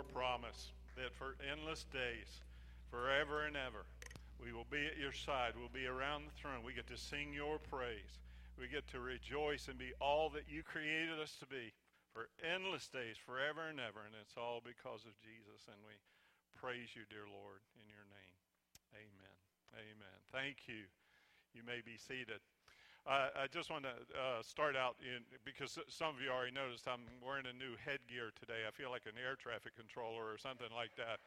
your promise that for endless days, forever and ever, we will be at your side. We'll be around the throne. We get to sing your praise. We get to rejoice and be all that you created us to be for endless days, forever and ever. And it's all because of Jesus. And we praise you, dear Lord, in your name. Amen. Amen. Thank you. You may be seated. Uh, I just want to uh, start out in because some of you already noticed I'm wearing a new headgear today. I feel like an air traffic controller or something like that.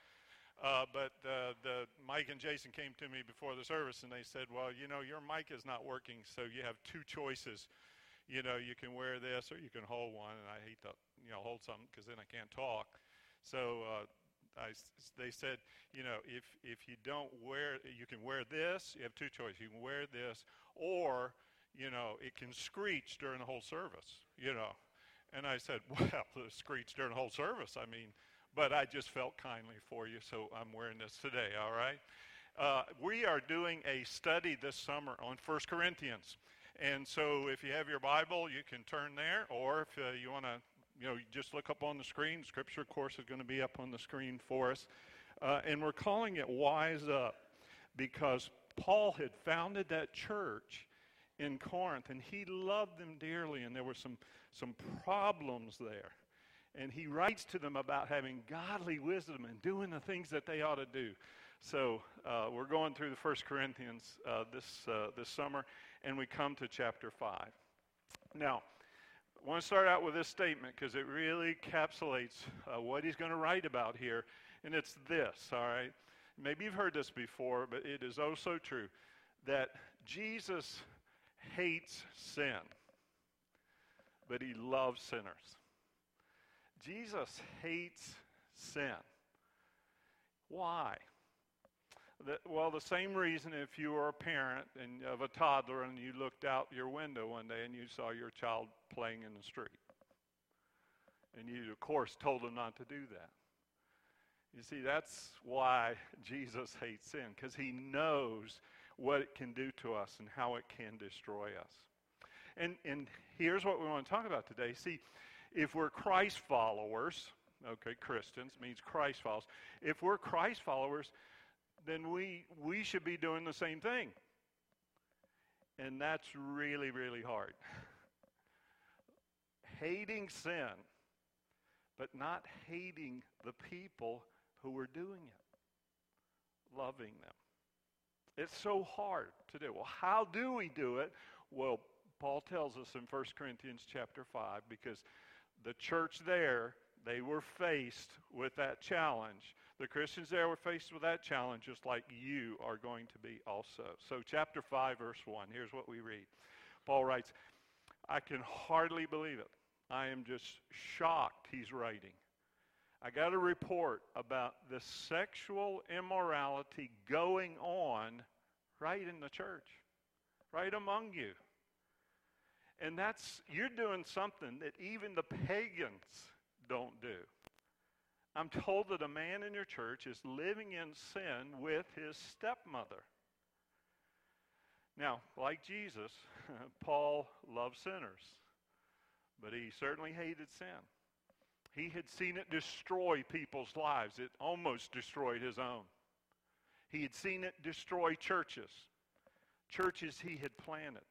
Uh, but uh, the Mike and Jason came to me before the service and they said, "Well, you know, your mic is not working, so you have two choices. You know, you can wear this or you can hold one." And I hate to, you know, hold something because then I can't talk. So uh, I, they said, you know, if if you don't wear, you can wear this. You have two choices. You can wear this, or you know, it can screech during the whole service, you know. And I said, well, the screech during the whole service, I mean, but I just felt kindly for you, so I'm wearing this today, all right? Uh, we are doing a study this summer on 1 Corinthians. And so if you have your Bible, you can turn there, or if uh, you want to, you know, just look up on the screen. Scripture, of course, is going to be up on the screen for us. Uh, and we're calling it Wise Up because Paul had founded that church in Corinth, and he loved them dearly, and there were some, some problems there. And he writes to them about having godly wisdom and doing the things that they ought to do. So uh, we're going through the First Corinthians uh, this, uh, this summer, and we come to chapter 5. Now, I want to start out with this statement because it really encapsulates uh, what he's going to write about here, and it's this, all right? Maybe you've heard this before, but it is oh so true that Jesus hates sin, but he loves sinners. Jesus hates sin. Why? The, well, the same reason if you were a parent and of a toddler and you looked out your window one day and you saw your child playing in the street. And you, of course, told them not to do that. You see, that's why Jesus hates sin, because he knows what it can do to us and how it can destroy us. And, and here's what we want to talk about today. See, if we're Christ followers, okay, Christians means Christ followers. If we're Christ followers, then we, we should be doing the same thing. And that's really, really hard. hating sin, but not hating the people who are doing it, loving them. It's so hard to do. Well, how do we do it? Well, Paul tells us in 1 Corinthians chapter 5 because the church there, they were faced with that challenge. The Christians there were faced with that challenge just like you are going to be also. So, chapter 5, verse 1, here's what we read. Paul writes, I can hardly believe it. I am just shocked, he's writing. I got a report about the sexual immorality going on right in the church, right among you. And that's, you're doing something that even the pagans don't do. I'm told that a man in your church is living in sin with his stepmother. Now, like Jesus, Paul loved sinners, but he certainly hated sin. He had seen it destroy people's lives. It almost destroyed his own. He had seen it destroy churches, churches he had planted.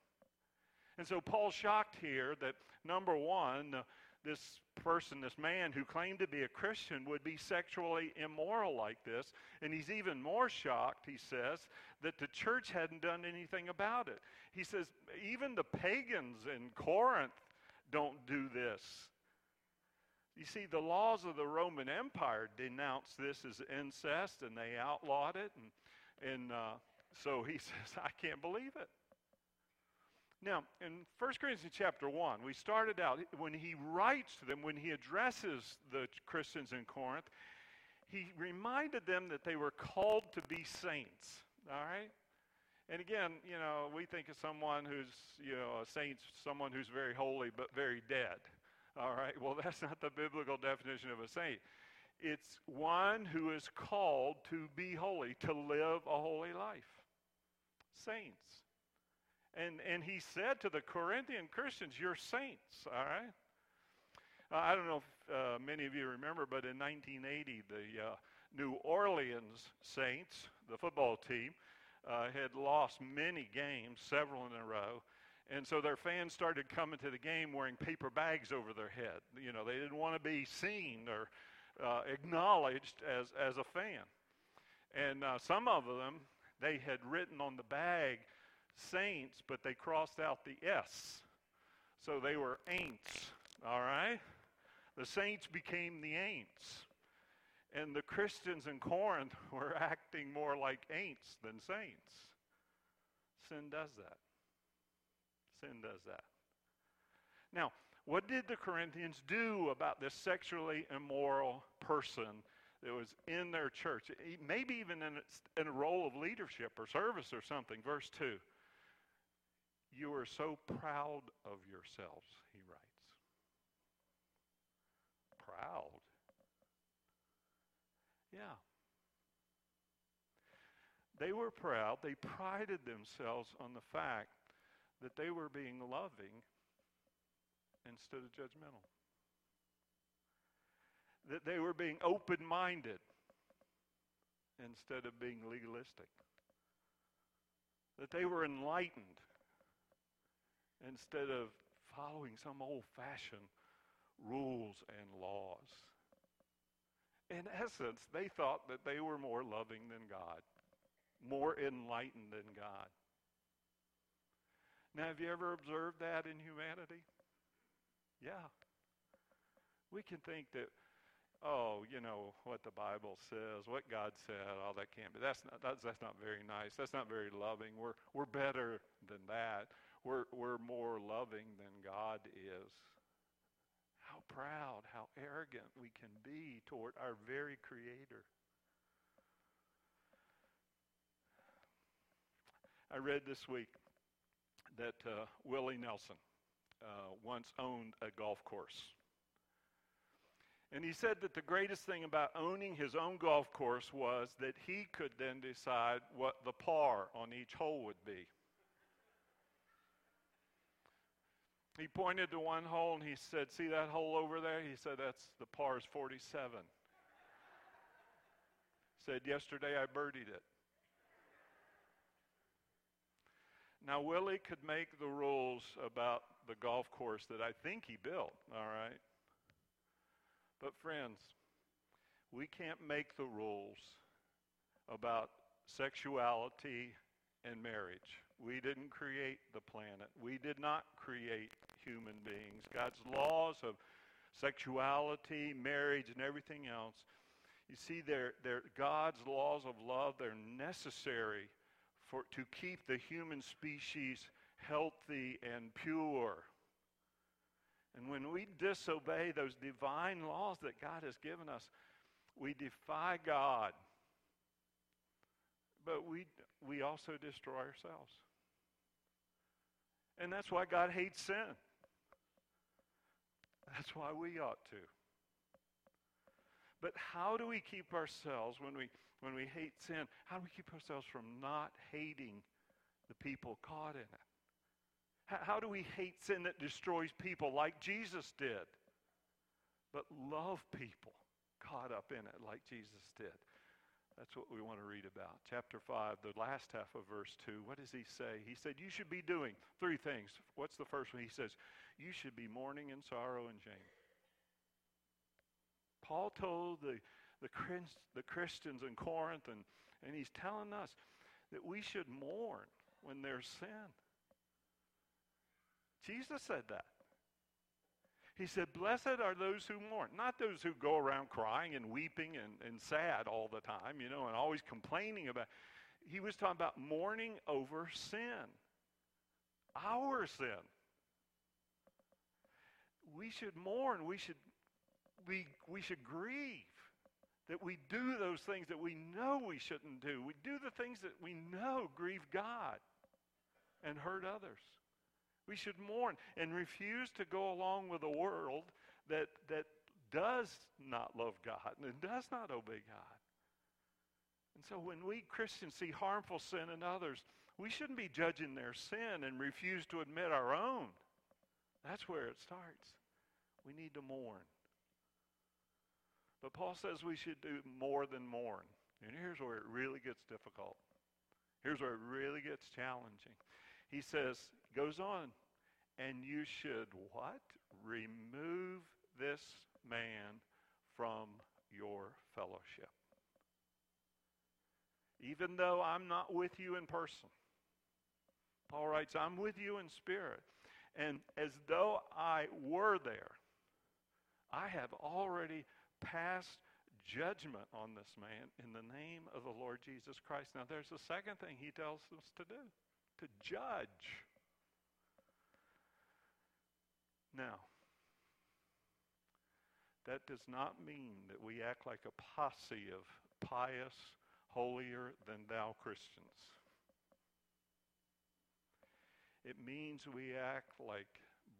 And so Paul's shocked here that, number one, this person, this man who claimed to be a Christian, would be sexually immoral like this. And he's even more shocked, he says, that the church hadn't done anything about it. He says, even the pagans in Corinth don't do this. You see, the laws of the Roman Empire denounced this as incest and they outlawed it. And, and uh, so he says, I can't believe it. Now, in 1 Corinthians chapter 1, we started out, when he writes to them, when he addresses the Christians in Corinth, he reminded them that they were called to be saints. All right? And again, you know, we think of someone who's, you know, a saint, someone who's very holy but very dead. All right, well, that's not the biblical definition of a saint. It's one who is called to be holy, to live a holy life. Saints. And, and he said to the Corinthian Christians, You're saints, all right? Uh, I don't know if uh, many of you remember, but in 1980, the uh, New Orleans Saints, the football team, uh, had lost many games, several in a row. And so their fans started coming to the game wearing paper bags over their head. You know, they didn't want to be seen or uh, acknowledged as, as a fan. And uh, some of them, they had written on the bag saints, but they crossed out the S. So they were ain'ts, all right? The saints became the ain'ts. And the Christians in Corinth were acting more like ain'ts than saints. Sin does that. Sin does that. Now, what did the Corinthians do about this sexually immoral person that was in their church? Maybe even in a, in a role of leadership or service or something. Verse 2 You are so proud of yourselves, he writes. Proud. Yeah. They were proud. They prided themselves on the fact that they were being loving instead of judgmental. That they were being open minded instead of being legalistic. That they were enlightened instead of following some old fashioned rules and laws. In essence, they thought that they were more loving than God, more enlightened than God. Now, have you ever observed that in humanity? Yeah. We can think that, oh, you know, what the Bible says, what God said, all that can't be. That's not, that's, that's not very nice. That's not very loving. We're, we're better than that. We're, we're more loving than God is. How proud, how arrogant we can be toward our very Creator. I read this week that uh, Willie Nelson uh, once owned a golf course. And he said that the greatest thing about owning his own golf course was that he could then decide what the par on each hole would be. He pointed to one hole and he said, See that hole over there? He said, That's the par is 47. Said, Yesterday I birdied it. Now, Willie could make the rules about the golf course that I think he built, all right? But, friends, we can't make the rules about sexuality and marriage. We didn't create the planet. We did not create human beings. God's laws of sexuality, marriage, and everything else, you see, they're, they're God's laws of love. They're necessary for, to keep the human species healthy and pure. And when we disobey those divine laws that God has given us, we defy God. But we, we also destroy ourselves. And that's why God hates sin. That's why we ought to. But how do we keep ourselves when we when we hate sin, how do we keep ourselves from not hating the people caught in it? How do we hate sin that destroys people like Jesus did, but love people caught up in it like Jesus did? That's what we want to read about. Chapter 5, the last half of verse 2. What does he say? He said, You should be doing three things. What's the first one? He says, You should be mourning in sorrow and shame. Paul told the the, the Christians in Corinth, and, and he's telling us that we should mourn when there's sin. Jesus said that. He said, Blessed are those who mourn, not those who go around crying and weeping and, and sad all the time, you know, and always complaining about. He was talking about mourning over sin, our sin. We should mourn. We should, we, we should grieve that we do those things that we know we shouldn't do. We do the things that we know grieve God and hurt others. We should mourn and refuse to go along with a world that, that does not love God and does not obey God. And so when we Christians see harmful sin in others, we shouldn't be judging their sin and refuse to admit our own. That's where it starts. We need to mourn. But Paul says we should do more than mourn. And here's where it really gets difficult. Here's where it really gets challenging. He says, goes on, and you should what? Remove this man from your fellowship. Even though I'm not with you in person. Paul writes, I'm with you in spirit. And as though I were there, I have already passed judgment on this man in the name of the Lord Jesus Christ. Now, there's a second thing he tells us to do to judge. Now, that does not mean that we act like a posse of pious, holier than thou Christians. It means we act like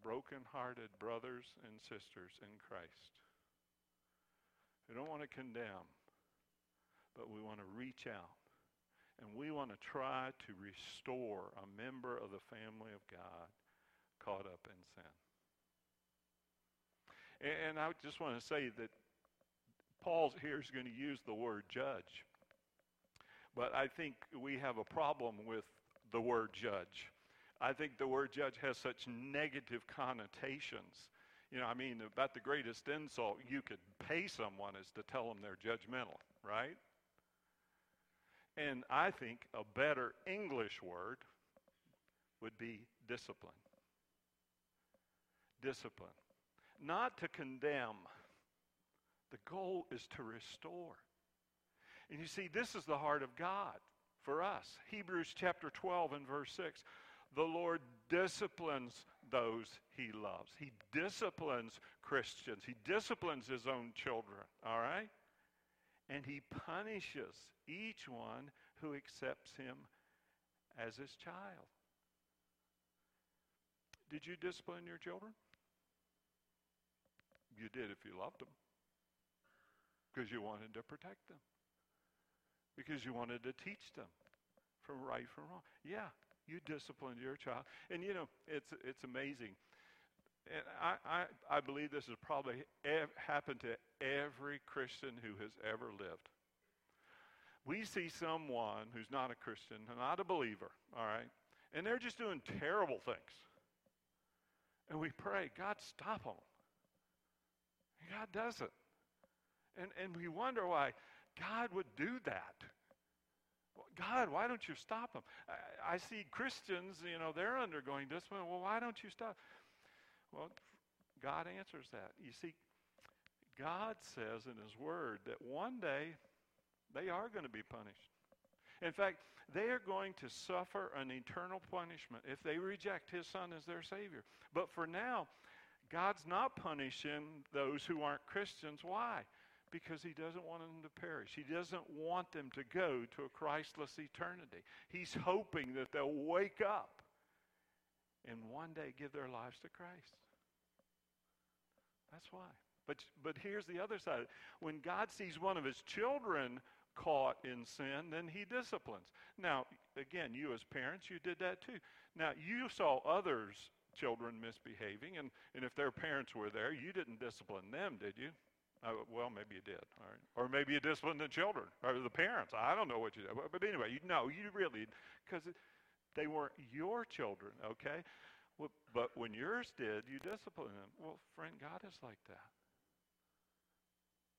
broken-hearted brothers and sisters in Christ. We don't want to condemn, but we want to reach out. And we want to try to restore a member of the family of God caught up in sin. And I just want to say that Paul here is going to use the word judge. But I think we have a problem with the word judge. I think the word judge has such negative connotations. You know, I mean, about the greatest insult you could pay someone is to tell them they're judgmental, right? And I think a better English word would be discipline. Discipline not to condemn. The goal is to restore. And you see, this is the heart of God for us. Hebrews chapter 12 and verse 6. The Lord disciplines those he loves. He disciplines Christians. He disciplines his own children, all right? And he punishes each one who accepts him as his child. Did you discipline your children? You did if you loved them. Because you wanted to protect them. Because you wanted to teach them from right from wrong. Yeah, you disciplined your child. And you know, it's it's amazing. And I, I, I believe this has probably ev- happened to every Christian who has ever lived. We see someone who's not a Christian, not a believer, all right, and they're just doing terrible things. And we pray, God, stop them. God doesn't. And, and we wonder why God would do that. God, why don't you stop them? I, I see Christians, you know, they're undergoing discipline. Well, why don't you stop? Well, God answers that. You see, God says in His Word that one day they are going to be punished. In fact, they are going to suffer an eternal punishment if they reject His Son as their Savior. But for now, God's not punishing those who aren't Christians. Why? Because he doesn't want them to perish. He doesn't want them to go to a Christless eternity. He's hoping that they'll wake up and one day give their lives to Christ. That's why. But, but here's the other side. When God sees one of his children caught in sin, then he disciplines. Now, again, you as parents, you did that too. Now, you saw others children misbehaving, and, and if their parents were there, you didn't discipline them, did you? Uh, well, maybe you did, all right. Or maybe you disciplined the children or the parents. I don't know what you did. But anyway, you, know, you really, because they weren't your children, okay? Well, but when yours did, you disciplined them. Well, friend, God is like that.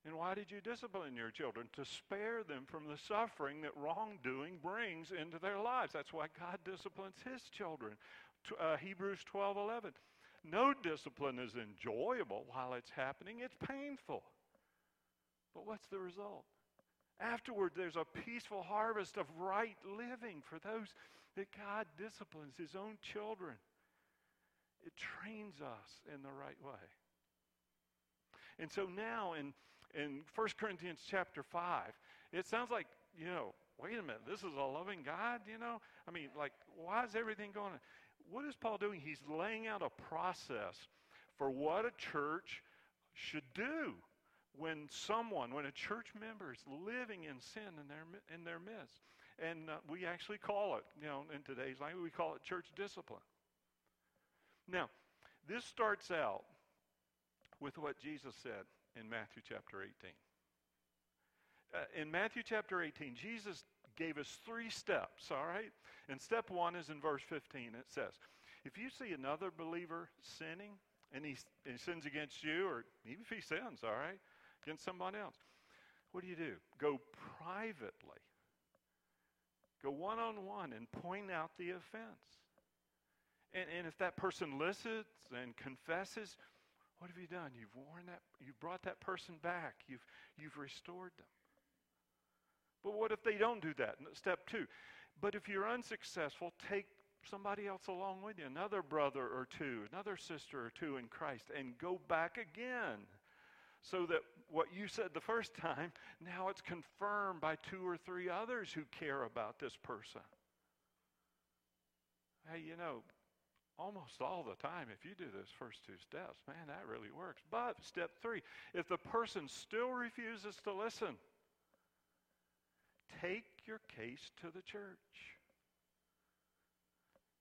And why did you discipline your children? To spare them from the suffering that wrongdoing brings into their lives. That's why God disciplines his children uh, Hebrews 12 11. No discipline is enjoyable while it's happening, it's painful. But what's the result? Afterward, there's a peaceful harvest of right living for those that God disciplines, his own children. It trains us in the right way. And so now in, in 1 Corinthians chapter 5, it sounds like, you know, wait a minute, this is a loving God, you know? I mean, like, why is everything going on? what is Paul doing? He's laying out a process for what a church should do when someone, when a church member is living in sin in their, in their midst. And uh, we actually call it, you know, in today's language, we call it church discipline. Now, this starts out with what Jesus said in Matthew chapter 18. Uh, in Matthew chapter 18, Jesus gave us three steps, all right? And step one is in verse 15. It says, If you see another believer sinning, and he, he sins against you, or even if he sins, all right, against someone else, what do you do? Go privately. Go one on one and point out the offense. And, and if that person listens and confesses, what have you done? You've worn that, you've brought that person back. You've, you've restored them. But what if they don't do that? Step two. But if you're unsuccessful, take somebody else along with you, another brother or two, another sister or two in Christ, and go back again. So that what you said the first time, now it's confirmed by two or three others who care about this person. Hey, you know, almost all the time, if you do those first two steps, man, that really works. But step three, if the person still refuses to listen, take your case to the church.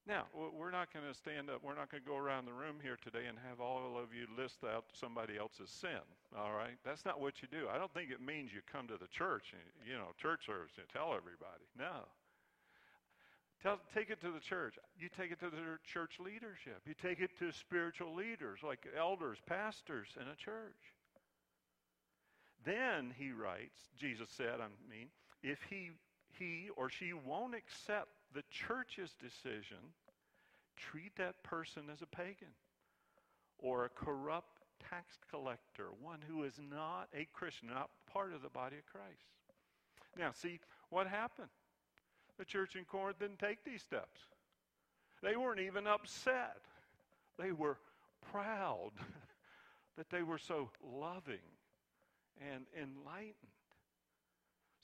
Now, we're not going to stand up, we're not going to go around the room here today and have all of you list out somebody else's sin, all right? That's not what you do. I don't think it means you come to the church, and, you know, church service and tell everybody. No. Tell, take it to the church. You take it to the church leadership. You take it to spiritual leaders like elders, pastors in a church. Then he writes, Jesus said, I mean, if he, he or she won't accept the church's decision, treat that person as a pagan or a corrupt tax collector, one who is not a Christian, not part of the body of Christ. Now, see what happened. The church in Corinth didn't take these steps. They weren't even upset. They were proud that they were so loving and enlightened.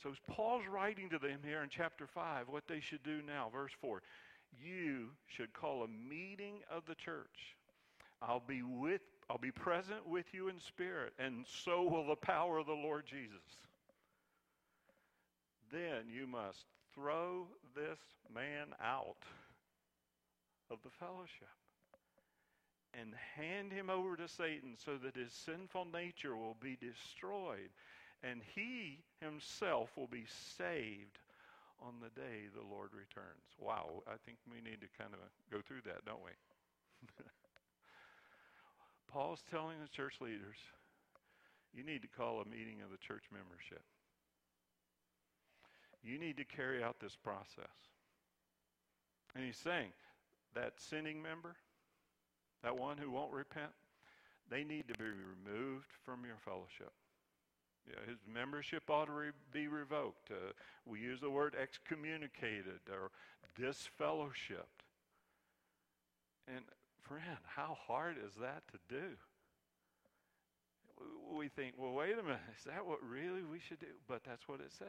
So Paul's writing to them here in chapter 5 what they should do now. Verse 4 You should call a meeting of the church. I'll be with I'll be present with you in spirit, and so will the power of the Lord Jesus. Then you must throw this man out of the fellowship and hand him over to Satan so that his sinful nature will be destroyed and he himself will be saved on the day the Lord returns. Wow, I think we need to kind of go through that, don't we? Paul's telling the church leaders, you need to call a meeting of the church membership. You need to carry out this process. And he's saying that sinning member, that one who won't repent, they need to be removed from your fellowship. His membership ought to re- be revoked. Uh, we use the word excommunicated or disfellowshipped. And friend, how hard is that to do? We think, well, wait a minute, is that what really we should do? But that's what it says.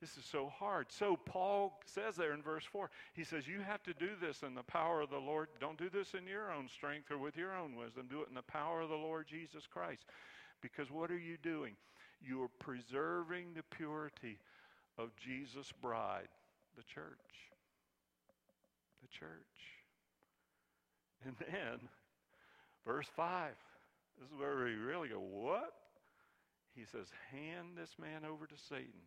This is so hard. So Paul says there in verse 4, he says, You have to do this in the power of the Lord. Don't do this in your own strength or with your own wisdom. Do it in the power of the Lord Jesus Christ. Because what are you doing? You are preserving the purity of Jesus' bride, the church. The church. And then, verse 5, this is where we really go, what? He says, hand this man over to Satan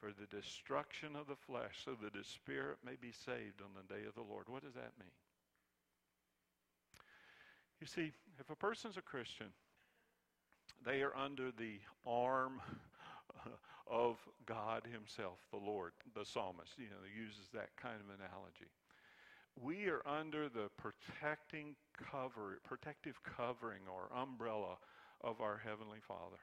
for the destruction of the flesh so that his spirit may be saved on the day of the Lord. What does that mean? You see, if a person's a Christian, they are under the arm of God Himself, the Lord, the psalmist, you know, uses that kind of analogy. We are under the protecting cover, protective covering or umbrella of our Heavenly Father.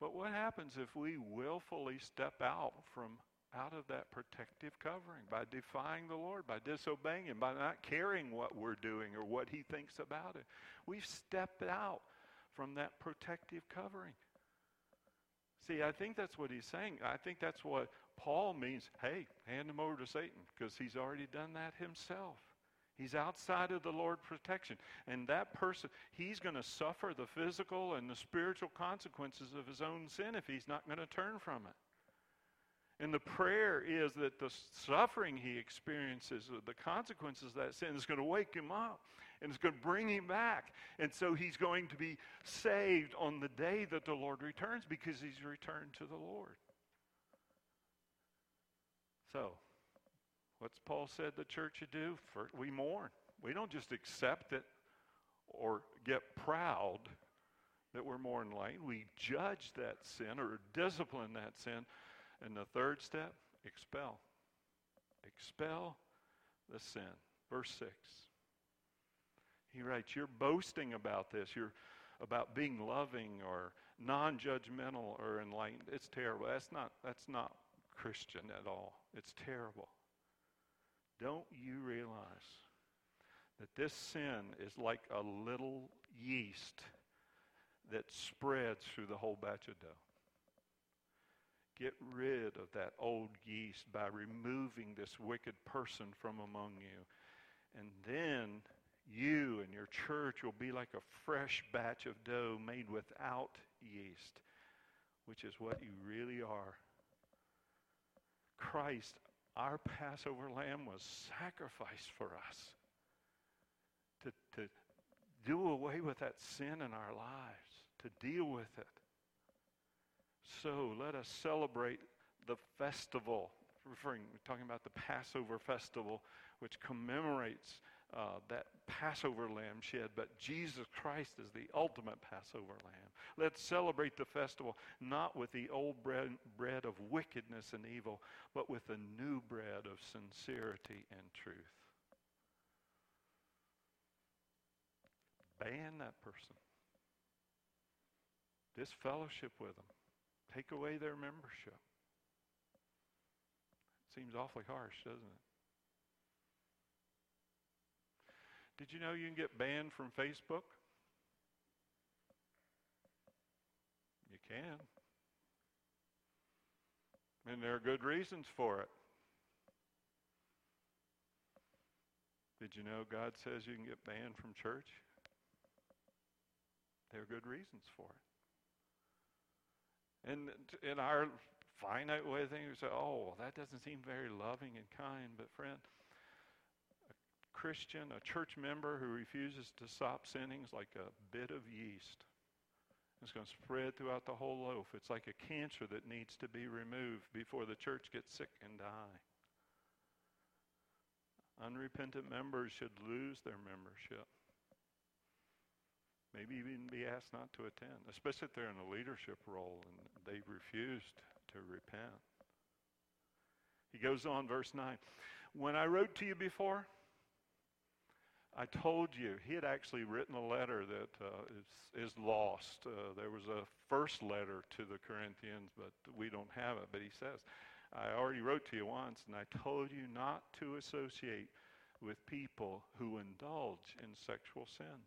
But what happens if we willfully step out from out of that protective covering by defying the Lord, by disobeying Him, by not caring what we're doing or what He thinks about it? We've stepped out from that protective covering. See, I think that's what he's saying. I think that's what Paul means. Hey, hand him over to Satan because he's already done that himself. He's outside of the Lord's protection. And that person, he's going to suffer the physical and the spiritual consequences of his own sin if he's not going to turn from it. And the prayer is that the suffering he experiences, the consequences of that sin, is going to wake him up and it's going to bring him back. And so he's going to be saved on the day that the Lord returns because he's returned to the Lord. So, what's Paul said the church should do? First, we mourn. We don't just accept it or get proud that we're more enlightened. We judge that sin or discipline that sin. And the third step, expel. Expel the sin. Verse 6. He writes, You're boasting about this. You're about being loving or non judgmental or enlightened. It's terrible. That's not, that's not Christian at all. It's terrible. Don't you realize that this sin is like a little yeast that spreads through the whole batch of dough? Get rid of that old yeast by removing this wicked person from among you. And then you and your church will be like a fresh batch of dough made without yeast, which is what you really are. Christ, our Passover lamb, was sacrificed for us to, to do away with that sin in our lives, to deal with it. So let us celebrate the festival, referring, talking about the Passover festival, which commemorates uh, that Passover lamb shed, but Jesus Christ is the ultimate Passover lamb. Let's celebrate the festival not with the old bread, bread of wickedness and evil, but with the new bread of sincerity and truth. Ban that person. Disfellowship with them. Take away their membership. Seems awfully harsh, doesn't it? Did you know you can get banned from Facebook? You can. And there are good reasons for it. Did you know God says you can get banned from church? There are good reasons for it. And in our finite way of thinking, we say, oh, well, that doesn't seem very loving and kind. But, friend, a Christian, a church member who refuses to stop sinning is like a bit of yeast. It's going to spread throughout the whole loaf. It's like a cancer that needs to be removed before the church gets sick and die. Unrepentant members should lose their membership. Maybe even be asked not to attend, especially if they're in a leadership role and they've refused to repent. He goes on, verse 9. When I wrote to you before, I told you he had actually written a letter that uh, is, is lost. Uh, there was a first letter to the Corinthians, but we don't have it. But he says, I already wrote to you once, and I told you not to associate with people who indulge in sexual sin.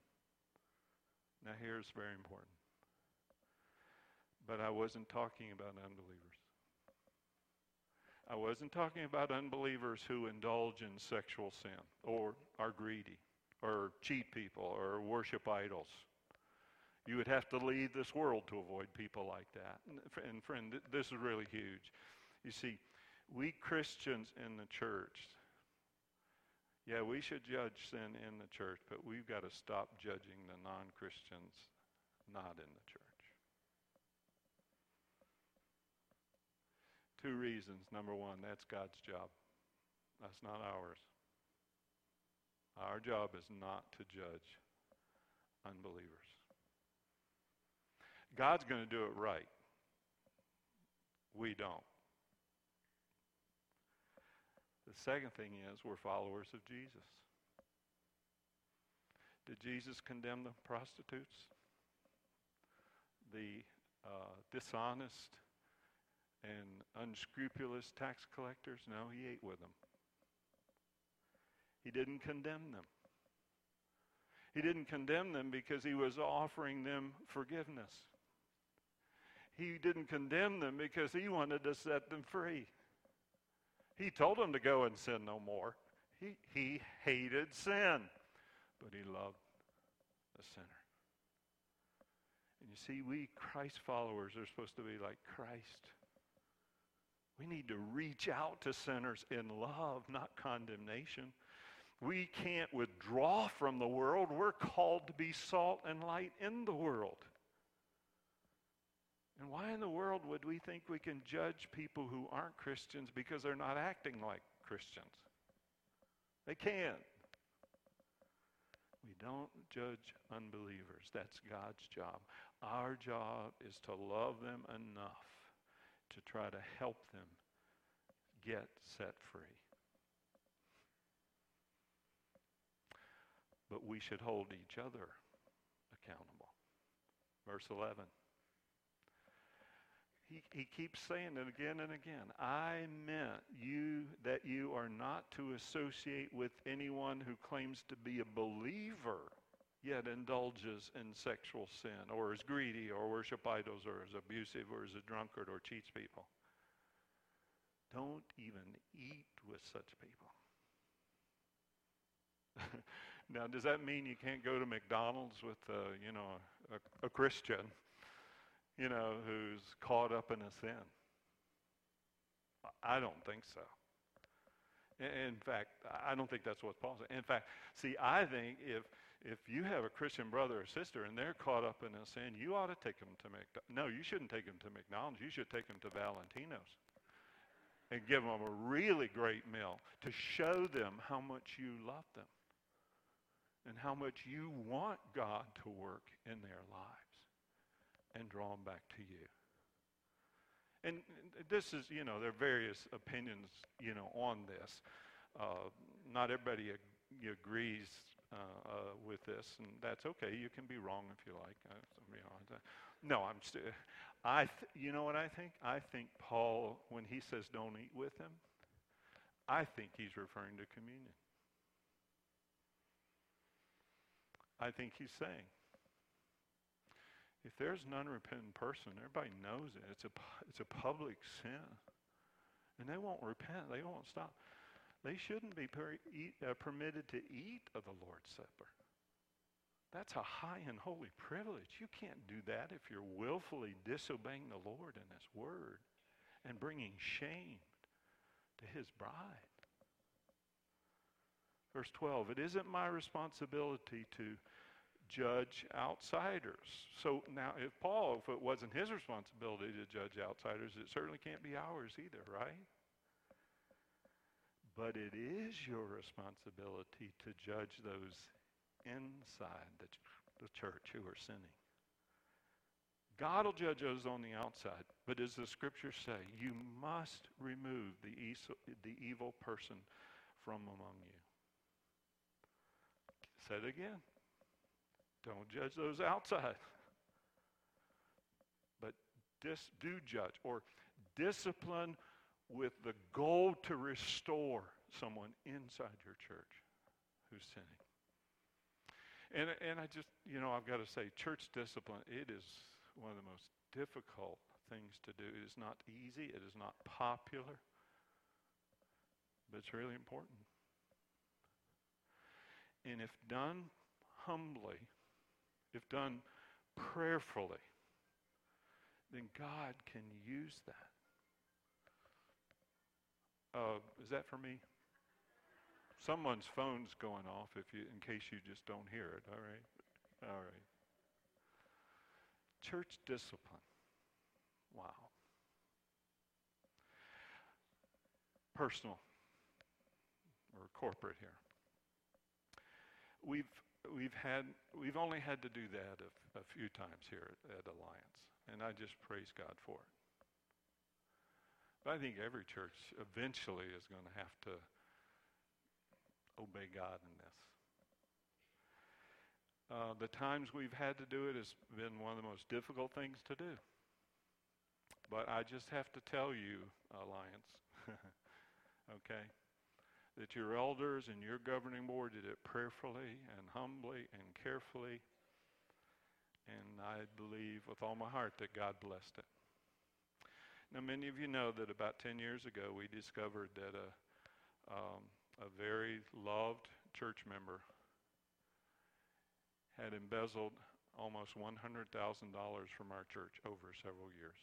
Now, here's very important. But I wasn't talking about unbelievers. I wasn't talking about unbelievers who indulge in sexual sin or are greedy or cheat people or worship idols. You would have to leave this world to avoid people like that. And friend, this is really huge. You see, we Christians in the church, yeah, we should judge sin in the church, but we've got to stop judging the non Christians not in the church. Two reasons. Number one, that's God's job, that's not ours. Our job is not to judge unbelievers. God's going to do it right. We don't. The second thing is we're followers of Jesus. Did Jesus condemn the prostitutes? The uh, dishonest and unscrupulous tax collectors? No, he ate with them. He didn't condemn them. He didn't condemn them because he was offering them forgiveness. He didn't condemn them because he wanted to set them free. He told them to go and sin no more. He, he hated sin, but he loved the sinner. And you see, we Christ followers are supposed to be like Christ. We need to reach out to sinners in love, not condemnation. We can't withdraw from the world. We're called to be salt and light in the world. And why in the world would we think we can judge people who aren't Christians because they're not acting like Christians? They can't. We don't judge unbelievers. That's God's job. Our job is to love them enough to try to help them get set free. But we should hold each other accountable. Verse 11. He, keeps saying it again and again. I meant you that you are not to associate with anyone who claims to be a believer yet indulges in sexual sin or is greedy or worship idols or is abusive or is a drunkard or cheats people. Don't even eat with such people. now, does that mean you can't go to McDonald's with, uh, you know, a, a Christian, you know, who's caught up in a sin? I don't think so. In fact, I don't think that's what Paul said. In fact, see, I think if if you have a Christian brother or sister and they're caught up in a sin, you ought to take them to McDonald's. No, you shouldn't take them to McDonald's. You should take them to Valentino's and give them a really great meal to show them how much you love them and how much you want God to work in their lives and draw them back to you. And this is, you know, there are various opinions, you know, on this. Uh, not everybody ag- agrees uh, uh, with this, and that's okay. You can be wrong if you like. Uh, no, I'm still. I, th- you know what I think? I think Paul, when he says don't eat with him, I think he's referring to communion. I think he's saying, if there's an unrepentant person, everybody knows it. It's a, it's a public sin. And they won't repent. They won't stop. They shouldn't be per, eat, uh, permitted to eat of the Lord's Supper. That's a high and holy privilege. You can't do that if you're willfully disobeying the Lord and His Word and bringing shame to His bride. Verse 12, it isn't my responsibility to judge outsiders. So now, if Paul, if it wasn't his responsibility to judge outsiders, it certainly can't be ours either, right? But it is your responsibility to judge those inside the, the church who are sinning. God will judge those on the outside, but as the scriptures say, you must remove the, the evil person from among you. Say it again. Don't judge those outside. But dis, do judge or discipline with the goal to restore someone inside your church who's sinning. And, and I just, you know, I've got to say, church discipline, it is one of the most difficult things to do. It is not easy, it is not popular, but it's really important. And if done humbly, if done prayerfully, then God can use that uh, is that for me? Someone's phone's going off if you, in case you just don't hear it. All right. All right. Church discipline. Wow. Personal or corporate here. We've we've had we've only had to do that a, a few times here at, at Alliance, and I just praise God for it. But I think every church eventually is going to have to obey God in this. Uh, the times we've had to do it has been one of the most difficult things to do. But I just have to tell you, Alliance, okay, that your elders and your governing board did it prayerfully and humbly and carefully. And I believe with all my heart that God blessed it. Now, many of you know that about 10 years ago, we discovered that a, um, a very loved church member had embezzled almost $100,000 from our church over several years.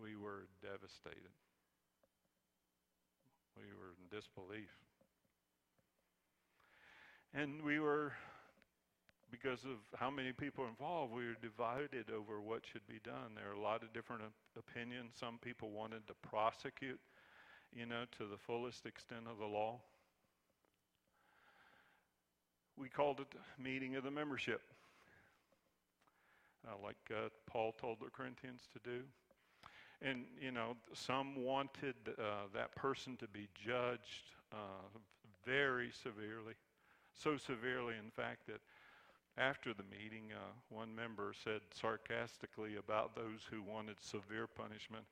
we were devastated. We were in disbelief. And we were, because of how many people involved, we were divided over what should be done. There are a lot of different opinions. Some people wanted to prosecute, you know, to the fullest extent of the law. We called it meeting of the membership, uh, like uh, Paul told the Corinthians to do. And, you know, some wanted uh, that person to be judged uh, very severely. So severely, in fact, that after the meeting, uh, one member said sarcastically about those who wanted severe punishment,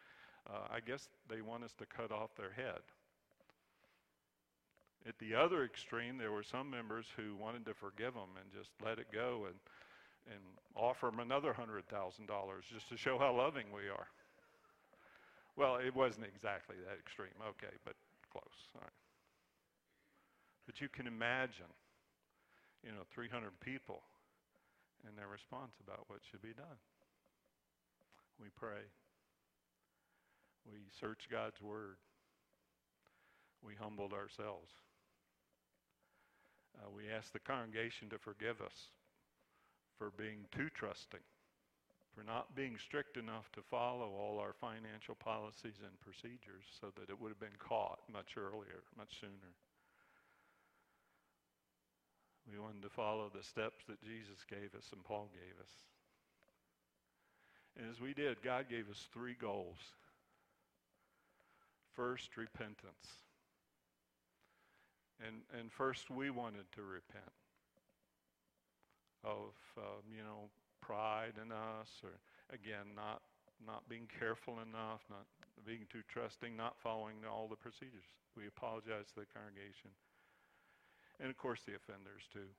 uh, I guess they want us to cut off their head. At the other extreme, there were some members who wanted to forgive them and just let it go and, and offer them another $100,000 just to show how loving we are. Well, it wasn't exactly that extreme, okay, but close. But you can imagine, you know, 300 people and their response about what should be done. We pray. We search God's Word. We humbled ourselves. Uh, we asked the congregation to forgive us for being too trusting for not being strict enough to follow all our financial policies and procedures so that it would have been caught much earlier, much sooner. We wanted to follow the steps that Jesus gave us and Paul gave us. And as we did, God gave us three goals. First, repentance. And, and first, we wanted to repent of, um, you know, pride in us, or again, not not being careful enough, not being too trusting, not following all the procedures. We apologize to the congregation. And of course, the offenders, too.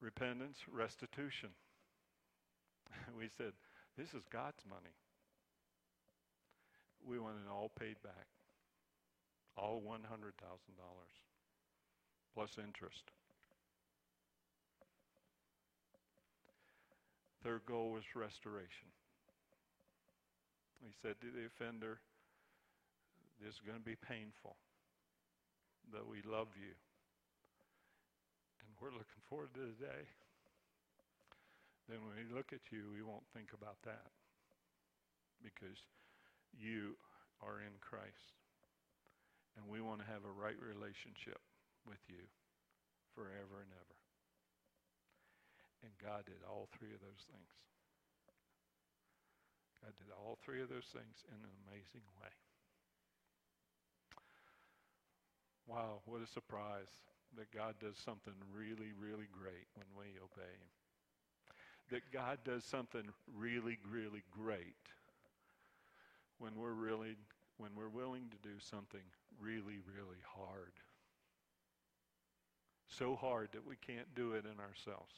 Repentance, restitution. we said, this is God's money. We want it all paid back. All $100,000 plus interest. Their goal was restoration. He said to the offender, This is going to be painful, but we love you. And we're looking forward to the day. Then when we look at you, we won't think about that because you are in Christ. And we want to have a right relationship with you forever and ever. And God did all three of those things. God did all three of those things in an amazing way. Wow, what a surprise that God does something really, really great when we obey Him. That God does something really, really great when we're really, when we're willing to do something really, really hard. So hard that we can't do it in ourselves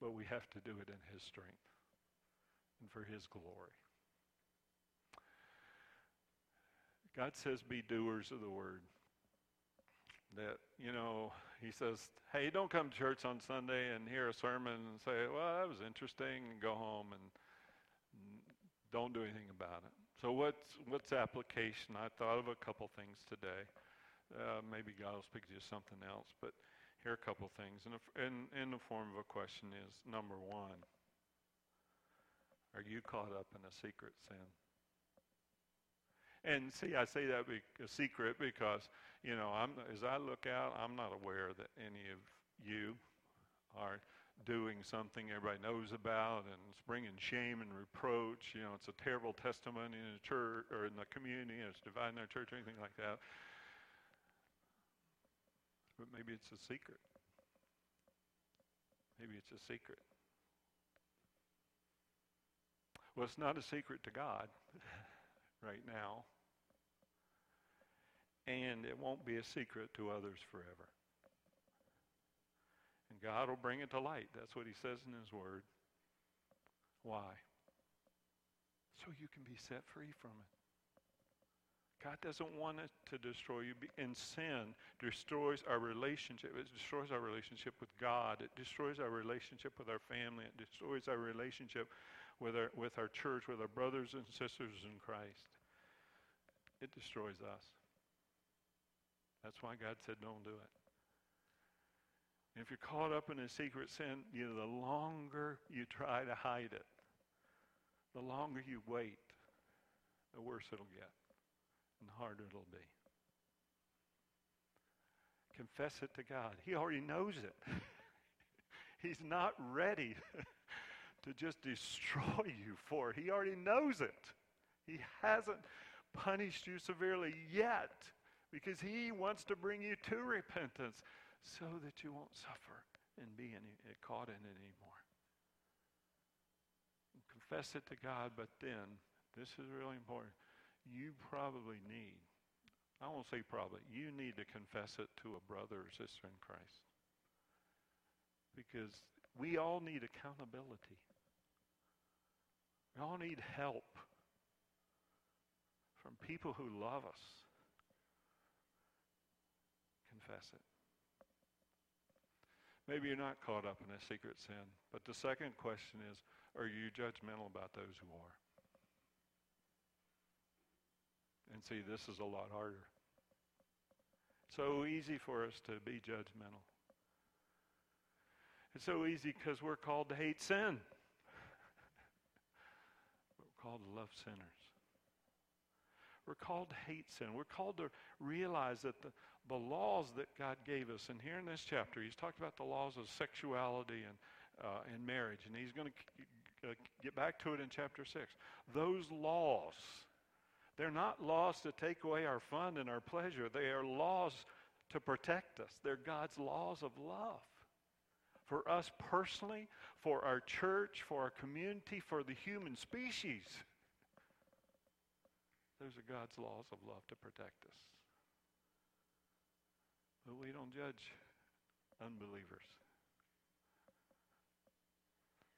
but we have to do it in his strength and for his glory. God says, be doers of the word. That, you know, he says, hey, don't come to church on Sunday and hear a sermon and say, well, that was interesting, and go home and don't do anything about it. So what's, what's application? I thought of a couple things today. Uh, maybe God will speak to you something else. But here are a couple things. In, in, in the form of a question is, number one, are you caught up in a secret sin? And see, I say that be a secret because, you know, I'm, as I look out, I'm not aware that any of you are doing something everybody knows about and it's bringing shame and reproach. You know, it's a terrible testimony in the church or in the community it's dividing our church or anything like that but maybe it's a secret. Maybe it's a secret. Well, it's not a secret to God right now. And it won't be a secret to others forever. And God will bring it to light. That's what he says in his word. Why? So you can be set free from it. God doesn't want it to destroy you. And sin destroys our relationship. It destroys our relationship with God. It destroys our relationship with our family. It destroys our relationship with our, with our church, with our brothers and sisters in Christ, it destroys us. That's why God said, don't do it. If you're caught up in a secret sin, you know, the longer you try to hide it, the longer you wait, the worse it'll get and harder it'll be. Confess it to God. He already knows it. He's not ready to just destroy you for it. He already knows it. He hasn't punished you severely yet because he wants to bring you to repentance so that you won't suffer and be any, eh, caught in it anymore. Confess it to God, but then, this is really important, you probably need, I won't say probably, you need to confess it to a brother or sister in Christ. Because we all need accountability. We all need help from people who love us. Confess it. Maybe you're not caught up in a secret sin. But the second question is, are you judgmental about those who are? And see, this is a lot harder. So easy for us to be judgmental. It's so easy because we're called to hate sin. we're called to love sinners. We're called to hate sin. We're called to realize that the, the laws that God gave us, and here in this chapter, he's talked about the laws of sexuality and, uh, and marriage, and he's going to uh, get back to it in chapter 6. Those laws, they're not laws to take away our fun and our pleasure. They are laws to protect us. They're God's laws of love. For us personally, for our church, for our community, for the human species. Those are God's laws of love to protect us. But we don't judge unbelievers.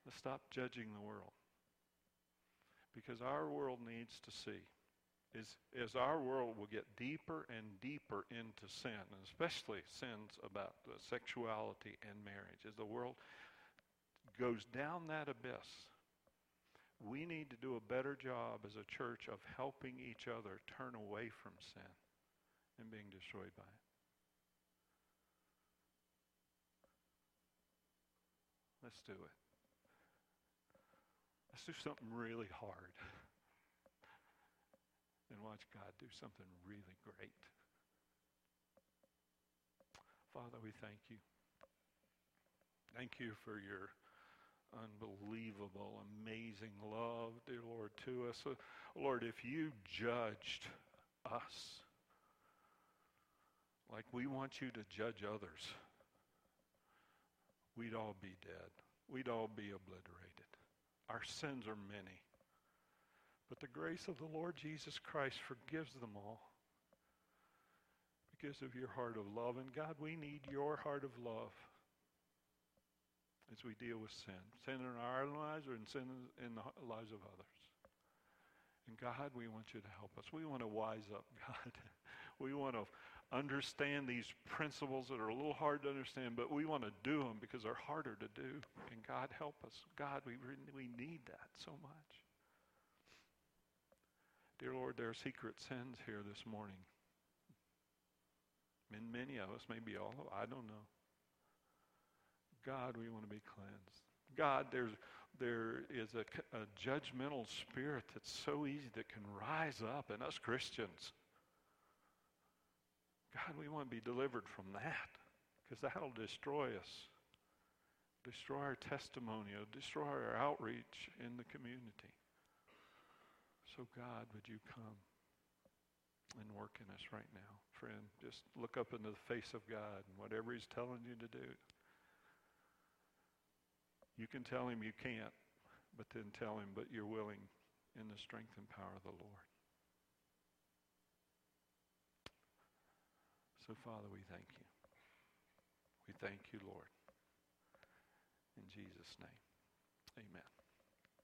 Let's stop judging the world. Because our world needs to see is as our world will get deeper and deeper into sin, and especially sins about sexuality and marriage, as the world goes down that abyss, we need to do a better job as a church of helping each other turn away from sin and being destroyed by it. Let's do it. Let's do something really hard and watch God do something really great. Father, we thank you. Thank you for your unbelievable, amazing love, dear Lord, to us. Uh, Lord, if you judged us like we want you to judge others, we'd all be dead. We'd all be obliterated. Our sins are many. But the grace of the Lord Jesus Christ forgives them all because of your heart of love. And God, we need your heart of love as we deal with sin. Sin in our lives or in sin in the lives of others. And God, we want you to help us. We want to wise up, God. we want to understand these principles that are a little hard to understand, but we want to do them because they're harder to do. And God, help us. God, we, we need that so much. Dear Lord, there are secret sins here this morning. And many of us, maybe all of. I don't know. God, we want to be cleansed. God, there's, there is a, a judgmental spirit that's so easy that can rise up in us Christians. God, we want to be delivered from that because that'll destroy us, destroy our testimony, destroy our outreach in the community. So, God, would you come and work in us right now, friend? Just look up into the face of God and whatever He's telling you to do, you can tell him you can't, but then tell him, but you're willing in the strength and power of the Lord. So, Father, we thank you. We thank you, Lord. In Jesus' name, amen.